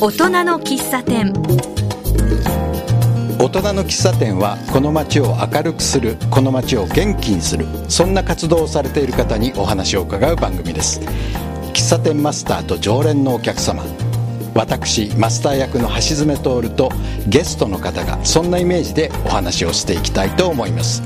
大人の喫茶店。大人の喫茶店はこの街を明るくするこの街を元気にするそんな活動をされている方にお話を伺う番組です。喫茶店マスターと常連のお客様。私マスター役の橋爪徹とゲストの方がそんなイメージでお話をしていきたいと思います。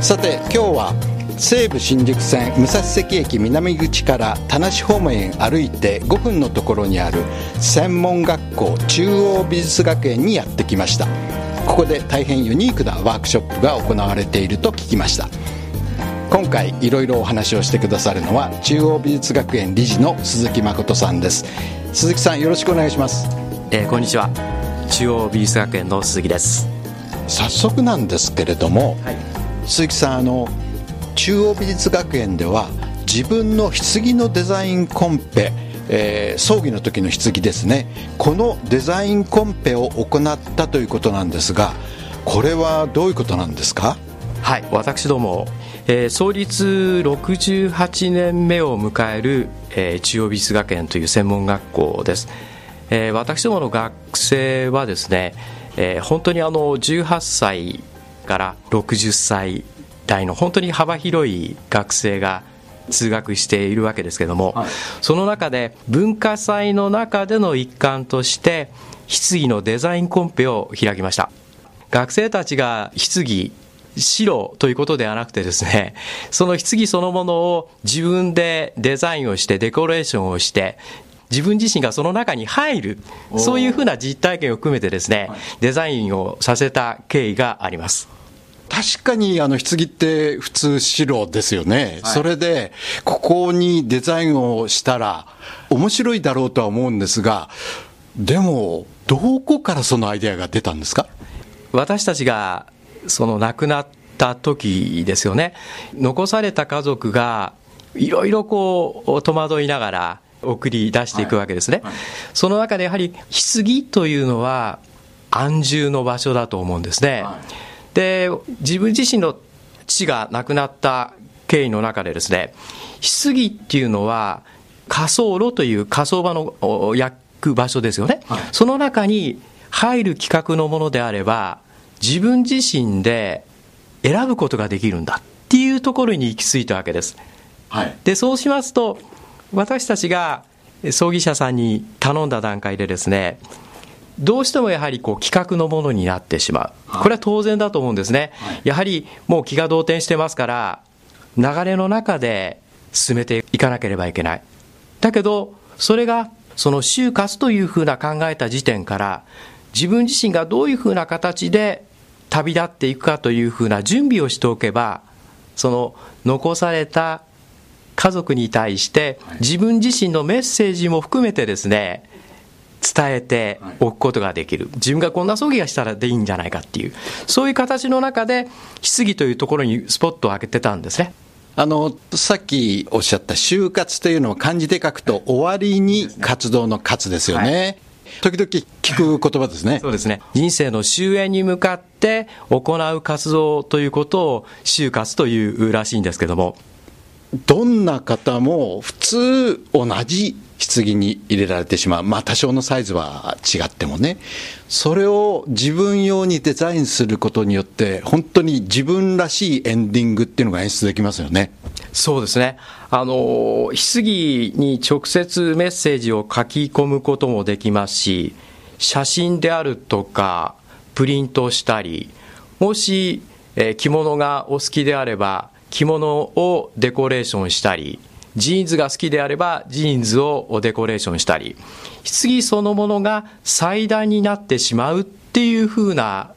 さて今日は西武新宿線武蔵関駅南口から田無方面へ歩いて5分のところにある専門学校中央美術学園にやってきました。ここで大変ユニークなワークショップが行われていると聞きました。今回いろいろお話をしてくださるのは中央美術学園理事の鈴木誠さんです。鈴木さんよろしくお願いします、えー、こんにちは。中央美術学園の鈴木です。早速なんですけれども、はい、鈴木さんあの中央美術学園では自分の棺のデザインコンペえー、葬儀の時の棺ですね。このデザインコンペを行ったということなんですがこれはどういうことなんですか？はい私ども、えー、創立68年目を迎える、えー、中央美術学園という専門学校です、えー、私どもの学生はですね、えー、本当にあの18歳から60歳体の本当に幅広い学生が通学しているわけですけども、はい、その中で文化祭の中での一環として棺のデザインコンペを開きました。学生たちが棺白ということではなくてですねその棺そのものを自分でデザインをしてデコレーションをして自分自身がその中に入るそういうふうな実体験を含めてですね、デザインをさせた経緯があります確かにあの棺って普通白ですよね、はい、それでここにデザインをしたら面白いだろうとは思うんですがでもどこからそのアイデアが出たんですか？私たちがその亡くなった時ですよね。残された家族がいろいろこう戸惑いながら送り出していくわけですね、はいはい、その中でやはり棺というのは安住の場所だと思うんですね、はいで自分自身の父が亡くなった経緯の中でですね棺っていうのは火葬炉という火葬場の焼く場所ですよね、はい、その中に入る企画のものであれば自分自身で選ぶことができるんだっていうところに行き着いたわけです、はい、でそうしますと私たちが葬儀社さんに頼んだ段階でですねどうしてもやはりこう企画のものになってしまう、これは当然だと思うんですね、やはりもう気が動転してますから、流れの中で進めていかなければいけない。だけど、それがその就活というふうな考えた時点から、自分自身がどういうふうな形で旅立っていくかというふうな準備をしておけば、その残された家族に対して自分自身のメッセージも含めてですね、伝えておくことができる、自分がこんな葬儀がしたらでいいんじゃないかっていう、そういう形の中で、棺というところにスポットを当ててたんですね。あのさっきおっしゃった就活というのを漢字で書くと、終わりに活動の活ですよね。はい時々聞く言葉ですね。そうですね。人生の終焉に向かって行う活動ということを就活というらしいんですけども。どんな方も普通同じ棺に入れられてしまう。まあ多少のサイズは違ってもね。それを自分用にデザインすることによって、本当に自分らしいエンディングっていうのが演出できますよね。そうですね。あの、棺に直接メッセージを書き込むこともできますし、写真であるとか、プリントしたり、もし、えー、着物がお好きであれば、着物をデコレーションしたり、ジーンズが好きであればジーンズをデコレーションしたり棺そのものが祭壇になってしまうっていうふうな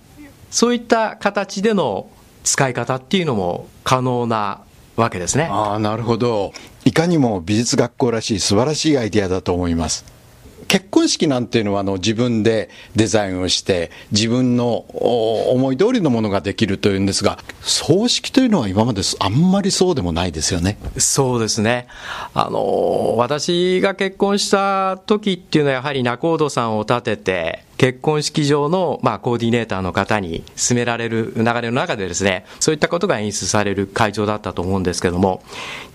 そういった形での使い方っていうのも可能なわけですね。ああなるほど。いかにも美術学校らしい素晴らしいアイデアだと思います。結婚式なんていうのはあの自分でデザインをして自分の思い通りのものができるというんですが葬式というのは今まであんまりそうでもないですよね。そうですね。あの私が結婚した時っていうのはやはり仲人さんを立てて結婚式場の、まあ、コーディネーターの方に進められる流れの中でですね、そういったことが演出される会場だったと思うんですけども、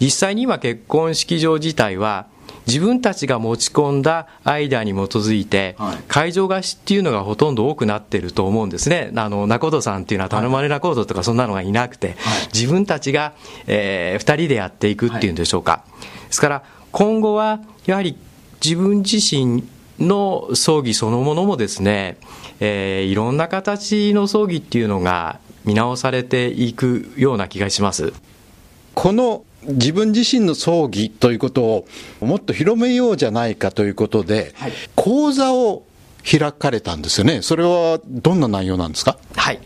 実際に今結婚式場自体は、自分たちが持ち込んだアイデアに基づいて、会場貸しっていうのがほとんど多くなってると思うんですね。あの、仲人さんっていうのは頼まれ仲人とかそんなのがいなくて、自分たちが、えー、二人でやっていくっていうんでしょうか。ですから、今後は、やはり自分自身の葬儀そのものもですね、えー、いろんな形の葬儀っていうのが見直されていくような気がします。この自分自身の葬儀ということをもっと広めようじゃないかということで、はい、講座を開かれたんですよね。それはどんな内容なんですか？はい。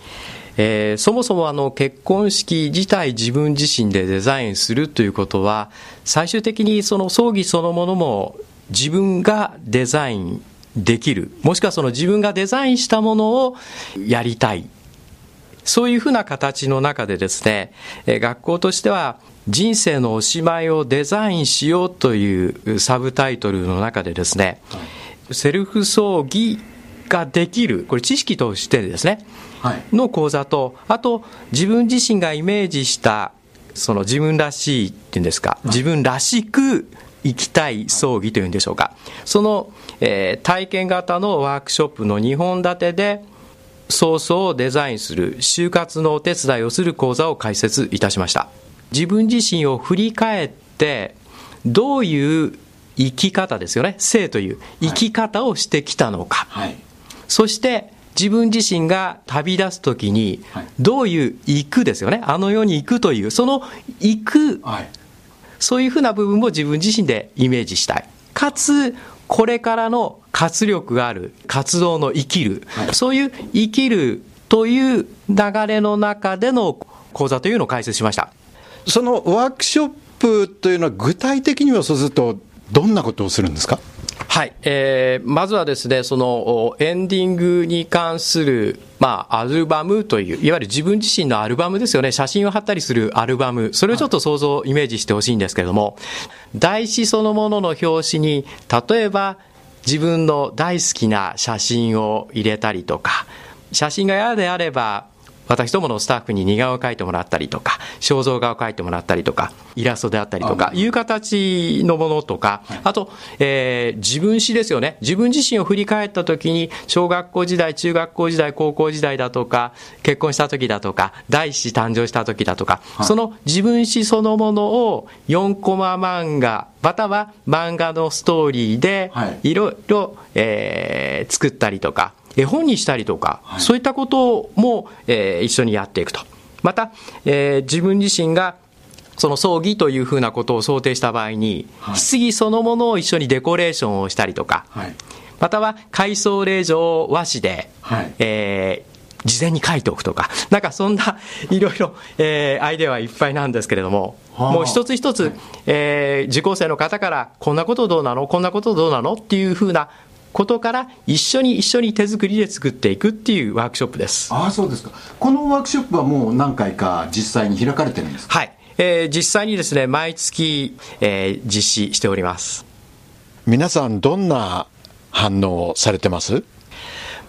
えー、そもそもあの結婚式自体自分自身でデザインするということは最終的にその葬儀そのものも自分がデザインできるもしくはその自分がデザインしたものをやりたいそういうふうな形の中でですね、学校としては人生のおしまいをデザインしようというサブタイトルの中でですね、はい、セルフ葬儀ができる、これ知識としてですね、はい、の講座と、あと自分自身がイメージしたその自分らしいっていうんですか、自分らしく生きたい葬儀というんでしょうか、その、えー、体験型のワークショップの2本立てで、ソースをデザインする、就活のお手伝いをする講座を開設いたしました。自分自身を振り返って、どういう生き方ですよね、生という生き方をしてきたのか。はい、そして自分自身が旅立つときに、どういう行くですよね、あの世に行くという、その行く、はい、そういうふうな部分も自分自身でイメージしたい。かつ、これからの活力がある、活動の生きる、はい、そういう生きるという流れの中での講座というのを開設しました。そのワークショップというのは具体的にはそうするとどんなことをするんですか？はい、えー、まずはですね、そのエンディングに関する、まあ、アルバムという、いわゆる自分自身のアルバムですよね、写真を貼ったりするアルバム、それをちょっと想像、イメージしてほしいんですけれども、台紙そのものの表紙に、例えば自分の大好きな写真を入れたりとか、写真が嫌であれば、私どものスタッフに似顔絵を描いてもらったりとか、肖像画を描いてもらったりとか、イラストであったりとか、いう形のものとか、あと、えー、自分史ですよね。自分自身を振り返った時に、小学校時代、中学校時代、高校時代だとか、結婚した時だとか、第一子誕生した時だとか、その自分史そのものを4コマ漫画、または漫画のストーリーで、いろいろ、えー、作ったりとか、絵本にしたりとか、はい、そういったことも、えー、一緒にやっていくと。また、えー、自分自身がその葬儀というふうなことを想定した場合に、はい、棺そのものを一緒にデコレーションをしたりとか、はい、または改装令状和紙で、はい、えー事前に書いておくとか、なんかそんな いろいろ、えー、アイデアはいっぱいなんですけれども、もう一つ一つ、えー、受講生の方から、こんなことどうなの？こんなことどうなの？っていうふうなことから一緒に一緒に手作りで作っていくっていうワークショップです。ああそうですか。このワークショップはもう何回か実際に開かれてるんですか？はい、えー、実際にですね毎月、えー、実施しております。皆さんどんな反応されてます？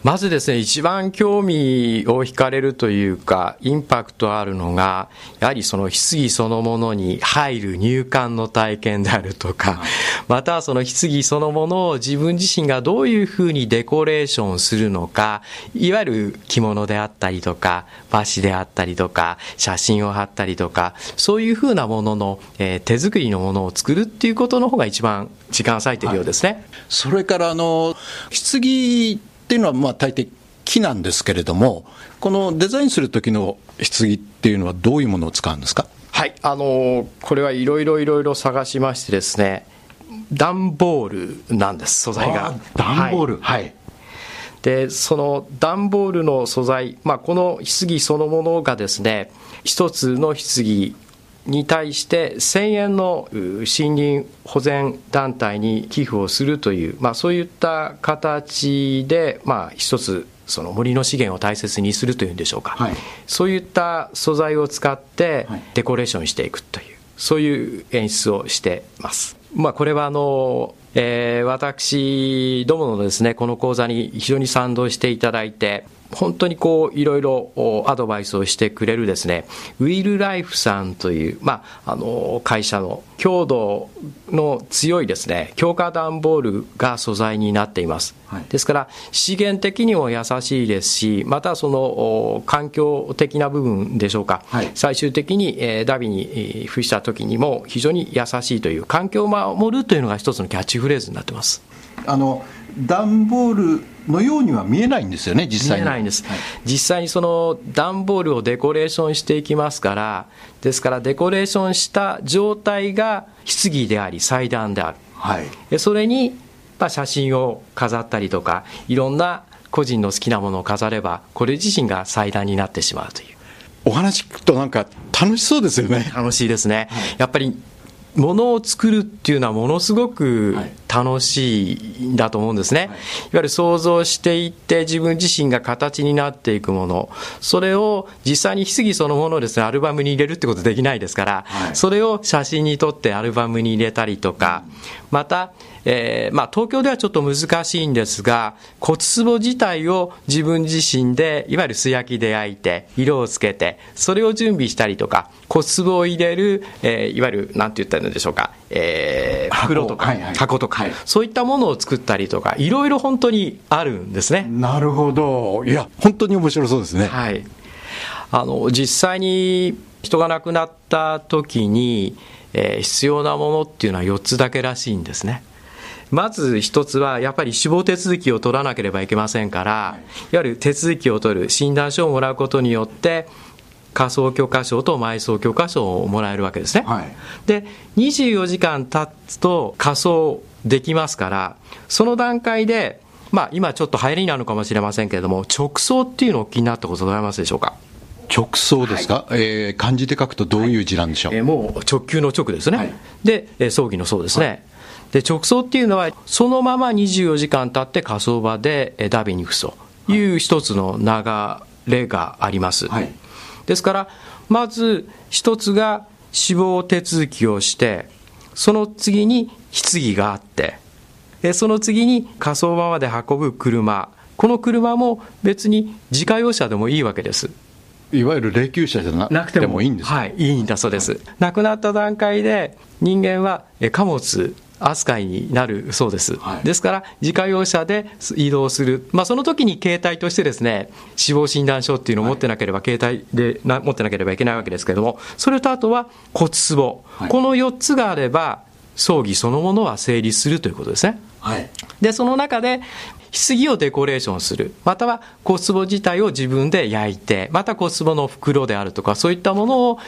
まずですね、一番興味を惹かれるというか、インパクトあるのが、やはりその棺そのものに入る入管の体験であるとか、またその棺そのものを自分自身がどういうふうにデコレーションするのか、いわゆる着物であったりとか、和紙であったりとか、写真を貼ったりとか、そういうふうなものの、えー、手作りのものを作るっていうことの方が一番時間割いているようですね。はい、それからあの、棺っていうのはまあ大抵木なんですけれども、このデザインする時の棺っていうのはどういうものを使うんですか？はいあのこれはいろいろいろいろ探しましてですね段ボールなんです素材が。段ボール。はい、はい、でその段ボールの素材、まあ、この棺そのものがですね一つの棺に対して1000円の森林保全団体に寄付をするという、まあ、そういった形で、まあ、一つその森の資源を大切にするというんでしょうか、はい、そういった素材を使ってデコレーションしていくという、そういう演出をしてます。まあ、これはあのえー、私どものですねこの講座に非常に賛同していただいて本当にこういろいろアドバイスをしてくれるですねウィルライフさんという、まあ、あの会社の強度の強いですね強化段ボールが素材になっています、はい、ですから資源的にも優しいですしまたその環境的な部分でしょうか、はい、最終的に、えー、ダビに付した時にも非常に優しいという環境を守るというのが一つのキャッチフレーズになってます。あの段ボールのようには見えないんですよね、実際に。見えないんです、はい、実際にその段ボールをデコレーションしていきますから、ですからデコレーションした状態が棺であり、祭壇である、はい、それに、まあ、写真を飾ったりとか、いろんな個人の好きなものを飾れば、これ自身が祭壇になってしまうという。お話聞くとなんか楽しそうですよね。楽しいですね。はい、やっぱりものを作るっていうのはものすごく楽しいんだと思うんですね、はい、いわゆる想像していって自分自身が形になっていくもの。それを実際に棺そのものをですねアルバムに入れるってことできないですから、はい、それを写真に撮ってアルバムに入れたりとかまたえーまあ、東京ではちょっと難しいんですが骨壺自体を自分自身でいわゆる素焼きで焼いて色をつけてそれを準備したりとか骨壺を入れる、えー、いわゆるなんて言ったらいいんでしょうか、えー、袋とか、はいはい、箱とか、はい、そういったものを作ったりとかいろいろ本当にあるんですね。なるほど。いや本当に面白そうですね。はい。あの実際に人が亡くなった時に、えー、必要なものっていうのは4つだけらしいんですねまず一つは、やっぱり死亡手続きを取らなければいけませんから、いわゆる手続きを取る、診断書をもらうことによって、火葬許可証と埋葬許可証をもらえるわけですね。はい、で、24時間経つと火葬できますから、その段階で、まあ今ちょっと流行りなのかもしれませんけれども、直葬っていうのをお気になったことございますでしょうか？直葬ですか、はい、えー、漢字で書くとどういう字なんでしょう、はい、えー、もう直球の直ですね、はい、で、えー、葬儀の葬ですね、で直送っていうのはそのまま24時間経って火葬場でダビに付すとい。う一つの流れがあります、はい、ですからまず一つが死亡手続きをしてその次に棺があってその次に火葬場まで運ぶ車。この車も別に自家用車でもいいわけです。いわゆる霊柩車じゃなくても。いいんですはい、いいんだそうです。亡くなった段階で人間は貨物扱いになるそうです、はい、ですから自家用車で移動する、まあ、その時に携帯としてですね死亡診断書っていうのを持ってなければ、はい、携帯でな持ってなければいけないわけですけれどもそれとあとは骨壺、はい、この4つがあれば葬儀そのものは成立するということですね、でその中で棺をデコレーションする。または骨壺自体を自分で焼いてまた骨壺の袋であるとかそういったものを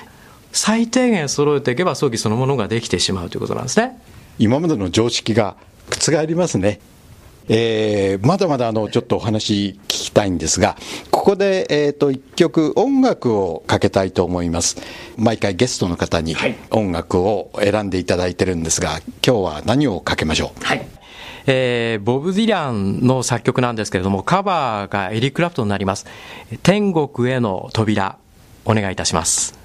最低限揃えていけば葬儀そのものができてしまうということなんですね今までの常識が覆りますね。えー、まだまだあのちょっとお話聞きたいんですが、ここで、えーと、一曲音楽をかけたいと思います。毎回ゲストの方に音楽を選んでいただいてるんですが、今日は何をかけましょう？はいえー、ボブ・ディランの作曲なんですけれども、カバーがエリック・ラプトになります。天国への扉、お願いいたします。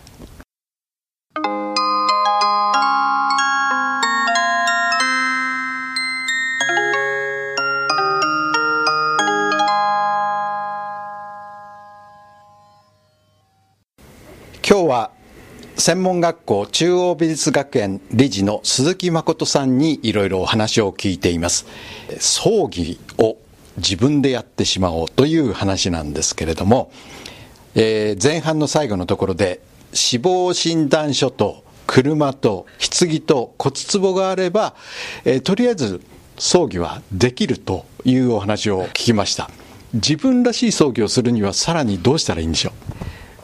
今日は専門学校中央美術学園理事の鈴木誠さんにいろいろお話を聞いています。葬儀を自分でやってしまおうという話なんですけれども、えー、前半の最後のところで死亡診断書と車と棺と骨壺があれば、えー、とりあえず葬儀はできるというお話を聞きました。自分らしい葬儀をするにはさらにどうしたらいいんでしょう？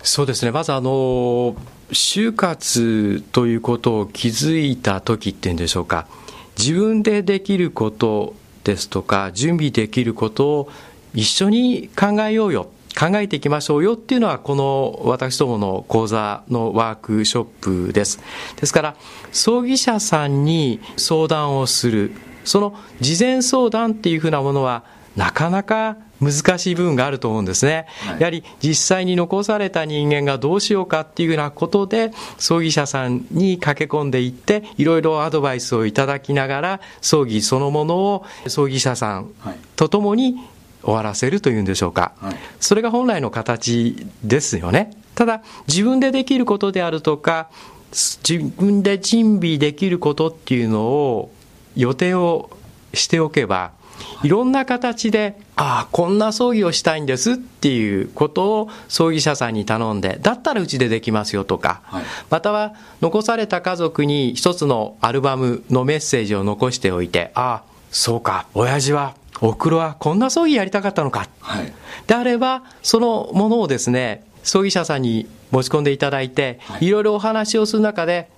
そうですね。まずあの就活ということを気づいた時っていうんでしょうか。自分でできることですとか準備できることを一緒に考えようよ。考えていきましょうよっていうのはこの私どもの講座のワークショップです。ですから葬儀社さんに相談をする。その事前相談っていうふうなものはなかなか難しい部分があると思うんですね、はい、やはり実際に残された人間がどうしようかっていうようなことで葬儀社さんに駆け込んでいっていろいろアドバイスをいただきながら葬儀そのものを葬儀社さんとともに終わらせるというんでしょうか、はい、それが本来の形ですよね。ただ自分でできることであるとか自分で準備できることっていうのを予定をしておけばいろんな形で、ああ、こんな葬儀をしたいんですっていうことを葬儀社さんに頼んで、だったらうちでできますよとか、はい、または残された家族に一つのアルバムのメッセージを残しておいて、ああ、そうか、親父は、おふくろはこんな葬儀やりたかったのか。はい、であれば、そのものをですね、葬儀社さんに持ち込んでいただいて、はい、いろいろお話をする中で、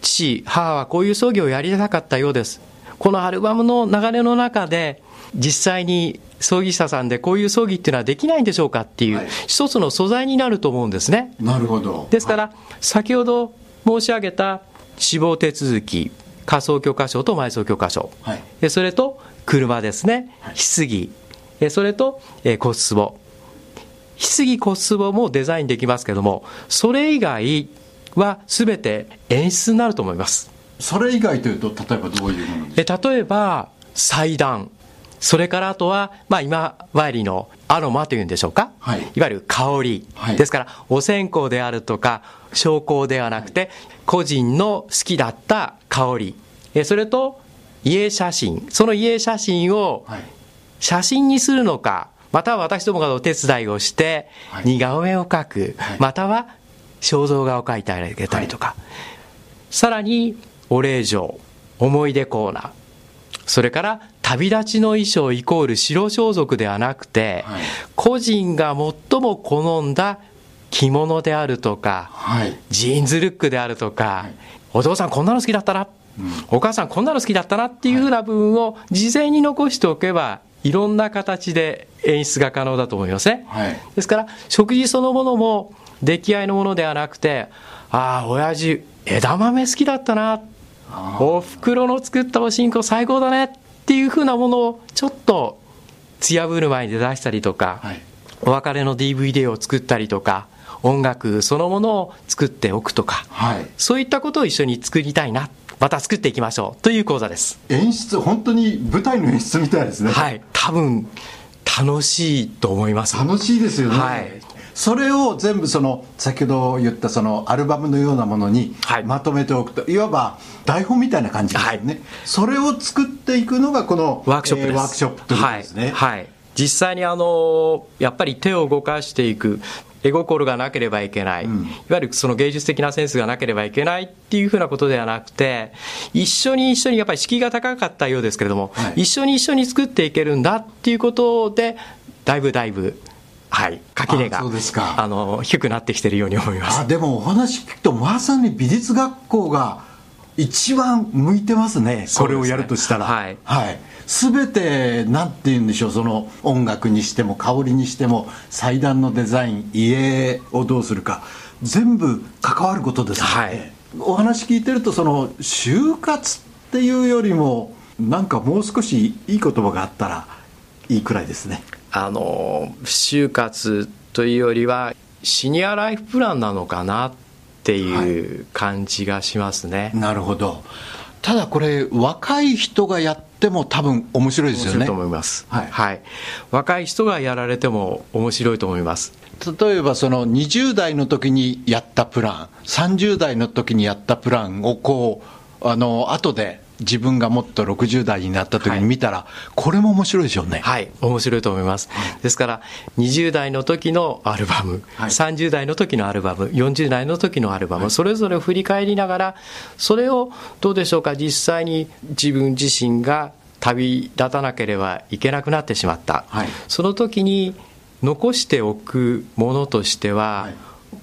父、母はこういう葬儀をやりたかったようです。このアルバムの流れの中で、実際に葬儀社さんでこういう葬儀っていうのはできないんでしょうかっていう、一つの素材になると思うんですね。なるほど。ですから、先ほど申し上げた死亡手続き、仮想許可証と埋葬許可証、はい、それと車ですね、棺、それと骨壺。棺骨壺もデザインできますけども、それ以外はすべて演出になると思います。それ以外というと、例えばどういうものですか？例えば、祭壇、それからあとは、まあ、今わりのアロマというんでしょうか、はい、いわゆる香り、はい、ですからお線香であるとか証香ではなくて、個人の好きだった香り。えそれと家写真。その家写真を写真にするのかまたは私どもがお手伝いをして似顔絵を描く、または肖像画を描いてあげたりとか、さらにお礼状。思い出コーナー。それから旅立ちの衣装イコール白装束ではなくて、はい、個人が最も好んだ着物であるとか、はい、ジーンズルックであるとか、はい、お父さんこんなの好きだったな、うん、お母さんこんなの好きだったなっていうふうな部分を事前に残しておけばいろんな形で演出が可能だと思いますね、ですから食事そのものも出来合いのものではなくてああ親父枝豆好きだったな。おふくろの作ったおしんこ最高だねっていうふうなものをちょっと艶ぶる前に出したりとか、はい、お別れの DVD を作ったりとか音楽そのものを作っておくとか、はい、そういったことを一緒に作りたいなまた作っていきましょうという講座です。演出本当に舞台の演出みたいですね。はい。多分楽しいと思います。楽しいですよね、はい、それを全部その先ほど言ったそのアルバムのようなものにまとめておくと、はい、いわば台本みたいな感じですよね、はい、それを作っていくのがこのワークショップです、えー、ワークショップということですね、はい、はい、実際にあのやっぱり手を動かしていく絵心がなければいけない、うん、いわゆるその芸術的なセンスがなければいけないっていうふうなことではなくて、一緒に一緒にやっぱり敷居が高かったようですけれども、はい、一緒に一緒に作っていけるんだっていうことで、だいぶだいぶはい、垣根があの低くなってきているように思います。あでもお話聞くとまさに美術学校が一番向いてますね。これをやるとしたら、はい、はい、全て何て言うんでしょうその音楽にしても香りにしても祭壇のデザイン家をどうするか全部関わることですね、はい、お話聞いてるとその就活っていうよりもなんかもう少しいい言葉があったらいいくらいですねあの就活というよりはシニアライフプランなのかなっていう感じがしますね、はい、なるほど。ただこれ若い人がやっても多分面白いですよね。面白いと思います、はい、はい、若い人がやられても面白いと思います。例えばその20代の時にやったプラン30代の時にやったプランをこうあの後で自分がもっと60代になった時に見たら、はい、これも面白いでしょうね。はい。面白いと思います、ですから20代の時のアルバム、はい、30代の時のアルバム40代の時のアルバム、はい、それぞれ振り返りながらそれをどうでしょうか？実際に自分自身が旅立たなければいけなくなってしまった、はい、その時に残しておくものとしては、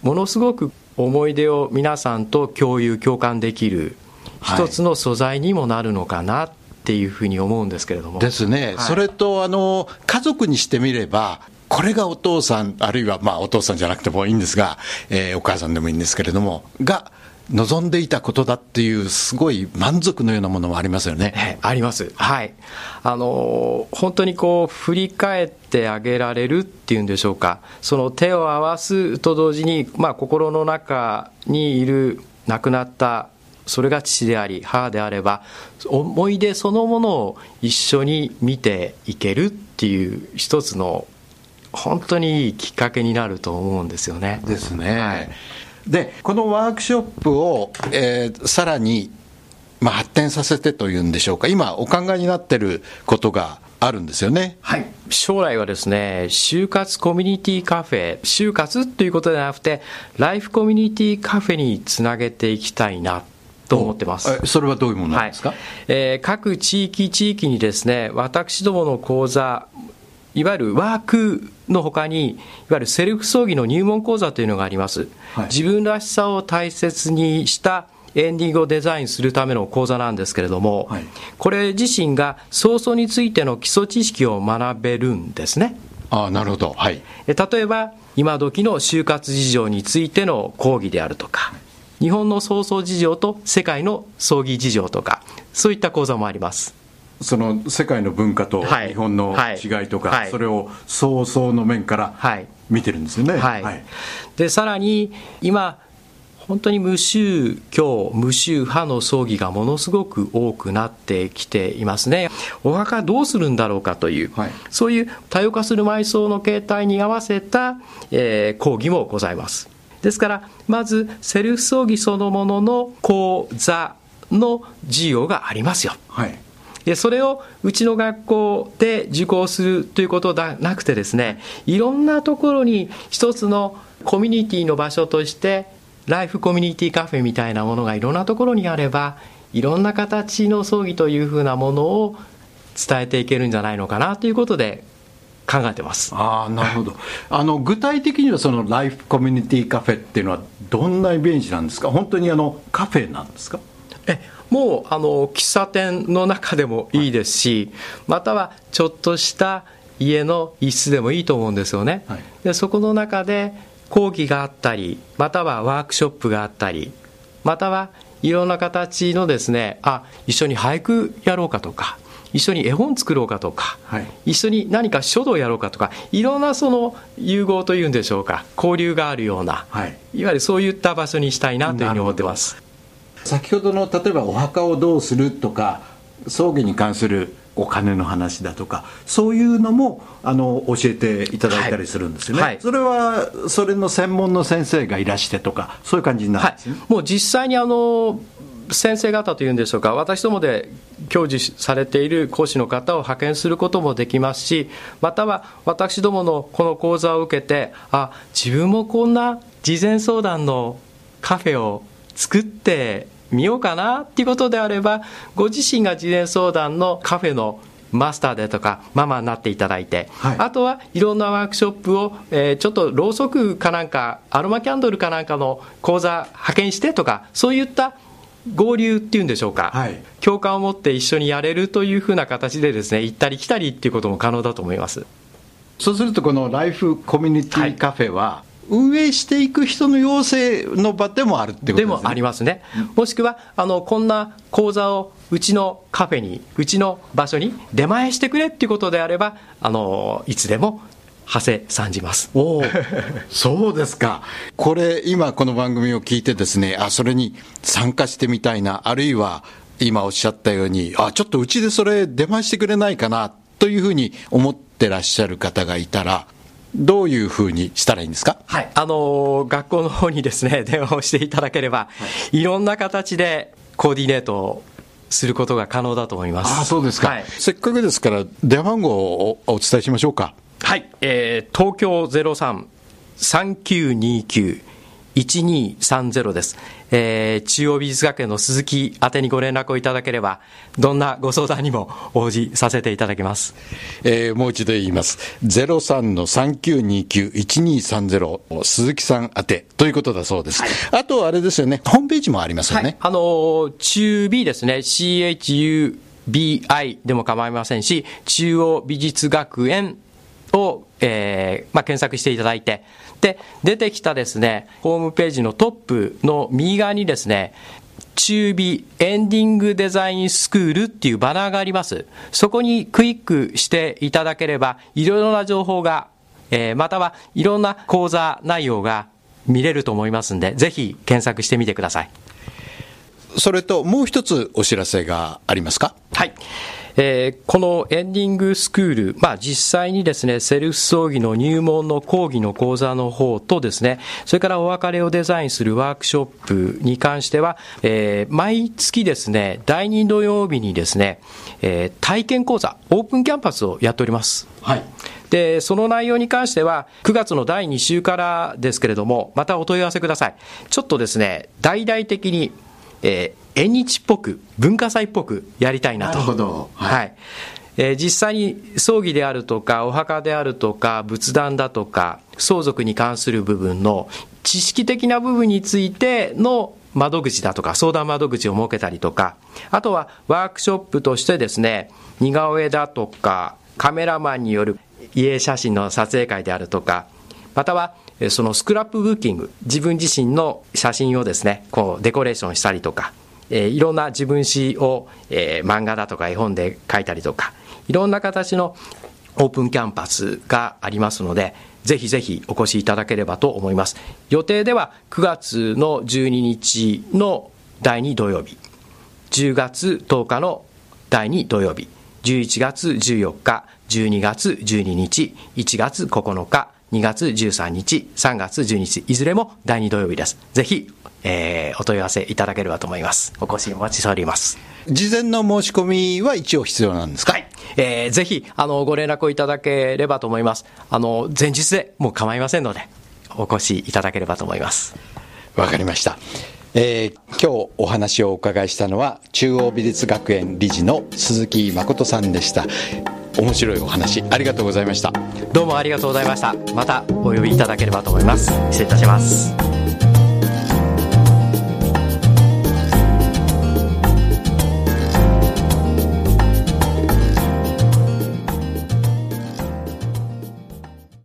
ものすごく思い出を皆さんと共有共感できる一つの素材にもなるのかなっていうふうに思うんですけれども。ですね、はい、それとあの家族にしてみれば、これがお父さん、あるいはまあお父さんじゃなくてもいいんですが、えー、お母さんでもいいんですけれども、が望んでいたことだっていう、すごい満足のようなものもありますよね。あります。はい。あの、本当にこう、振り返ってあげられるっていうんでしょうか。その手を合わすと同時に、まあ、心の中にいる亡くなったそれが父であり母であれば思い出そのものを一緒に見ていけるっていう一つの本当にいいきっかけになると思うんですよね。ですね。はい、でこのワークショップを、えー、さらに、まあ、発展させてというんでしょうか今お考えになってることがあるんですよね。はい。将来はですね、就活コミュニティカフェ、就活ということではなくて、ライフコミュニティカフェにつなげていきたいなと思ってます。それはどういうものなんですか、はい、えー、各地域地域にですね、私どもの講座、いわゆるワークのほかに、いわゆるセルフ葬儀の入門講座というのがあります。はい、自分らしさを大切にしたエンディングをデザインするための講座なんですけれども、はい、これ自身が早々についての基礎知識を学べるんですね。あなるほど、はい、例えば今時の就活事情についての講義であるとか、日本の葬送事情と世界の葬儀事情とか、そういった講座もあります。その世界の文化と日本の違いとか、はいはい、それを早々の面から見てるんですよね。はい、はい、でさらに今本当に無宗教、無宗派の葬儀がものすごく多くなってきていますね。お墓どうするんだろうかという、はい、そういう多様化する埋葬の形態に合わせた、えー、講義もございます。ですから、まずセルフ葬儀そのものの講座の授業がありますよ。はいでそれをうちの学校で受講するということではなくてですねいろんなところに一つのコミュニティの場所としてライフコミュニティカフェみたいなものがいろんなところにあればいろんな形の葬儀というふうなものを伝えていけるんじゃないのかなということで考えてます。あなるほど。あの具体的にはそのライフコミュニティカフェっていうのはどんなイメージなんですか？本当にあのカフェなんですか？えもうあの喫茶店の中でもいいですし、またはちょっとした家の一室でもいいと思うんですよね、はい、でそこの中で講義があったりまたはワークショップがあったりまたはいろんな形のですねあ一緒に俳句やろうかとか一緒に絵本作ろうかとか、はい、一緒に何か書道やろうかとかいろんなその融合というんでしょうか交流があるような、はい、いわゆるそういった場所にしたいなというふうに思ってます。先ほどの例えばお墓をどうするとか葬儀に関するお金の話だとかそういうのもあの教えていただいたりするんですよね、はい。はい、それはそれの専門の先生がいらしてとかそういう感じになるんですね、はい、もう実際にあの先生方というんでしょうか、私どもで教授されている講師の方を派遣することもできますし、または私どものこの講座を受けて、あ自分もこんな事前相談のカフェを作ってみようかなっていうことであれば、ご自身が事前相談のカフェのマスターでとかママになっていただいて、はい、あとはいろんなワークショップを、えー、ちょっとろうそくかなんかアロマキャンドルかなんかの講座派遣してとかそういった合流っていうんでしょうか、はい、共感を持って一緒にやれるというふうな形でですね行ったり来たりっていうことも可能だと思います。そうするとこのライフコミュニティカフェは、はい。運営していく人の要請の場でもあるってことですね。でもありますね。もしくは、あの、こんな講座をうちのカフェに、うちの場所に出前してくれっていうことであれば、あの、いつでも長谷参じます。おそうですか。これ、今この番組を聞いてですね、あ、それに参加してみたいな、あるいは今おっしゃったように、あ、ちょっとうちでそれ出前してくれないかな、というふうに思ってらっしゃる方がいたら、どういうふうにしたらいいんですか、はい、あの学校の方にですね 電話をしていただければ、はい、いろんな形でコーディネートをすることが可能だと思います。あそうですか、はい、せっかくですから、電話番号をお伝えしましょうか。はい、えー、東京03-3929 1230です。えー、中央美術学園の鈴木宛てにご連絡をいただければ、どんなご相談にも応じさせていただきます。えー、もう一度言います。03-3929-1230鈴木さん宛てということだそうです。はい、あと、あれですよね、ホームページもありますよね。はい、あのー、中 B ですね、CHU BI でも構いませんし、中央美術学園を、えーまあ、検索していただいて、で、出てきたですね、ホームページのトップの右側にですね、中火エンディングデザインスクールっていうバナーがあります。そこにクイックしていただければ、いろいろな情報が、えー、またはいろんな講座内容が見れると思いますんで、ぜひ検索してみてください。それともう一つお知らせがありますか？はい。えー、このエンディングスクール、まあ、実際にですね、セルフ葬儀の入門の講義の講座の方とですね、それからお別れをデザインするワークショップに関しては、えー、毎月ですね、第2土曜日にですね、えー、体験講座、オープンキャンパスをやっております。はい。で、その内容に関しては、9月の第2週からですけれども、またお問い合わせください。ちょっとですね、大々的に、えー、縁日っぽく、文化祭っぽくやりたいなと。なるほど。はい、はいえー、実際に葬儀であるとか、お墓であるとか、仏壇だとか、相続に関する部分の知識的な部分についての窓口だとか、相談窓口を設けたりとか、あとはワークショップとしてですね、似顔絵だとか、カメラマンによる家写真の撮影会であるとか、またはそのスクラップブッキング、自分自身の写真をですね、こうデコレーションしたりとか、えー、いろんな自分史を、えー、漫画だとか絵本で書いたりとか、いろんな形のオープンキャンパスがありますので、ぜひぜひお越しいただければと思います。予定では9月の12日の第2土曜日、10月10日の第2土曜日、11月14日、12月12日、1月9日、2月13日、3月12日、いずれも第2土曜日です。ぜひ、えー、お問い合わせいただければと思います。お越しお待ちしております。事前の申し込みは一応必要なんですか？はい。えー、ぜひ、あの、ご連絡をいただければと思います。あの、前日でもう構いませんので、お越しいただければと思います。わかりました。えー、今日お話をお伺いしたのは中央美術学園理事の鈴木誠さんでした面白いお話ありがとうございました。どうもありがとうございました。またお呼びいただければと思います。失礼いたします。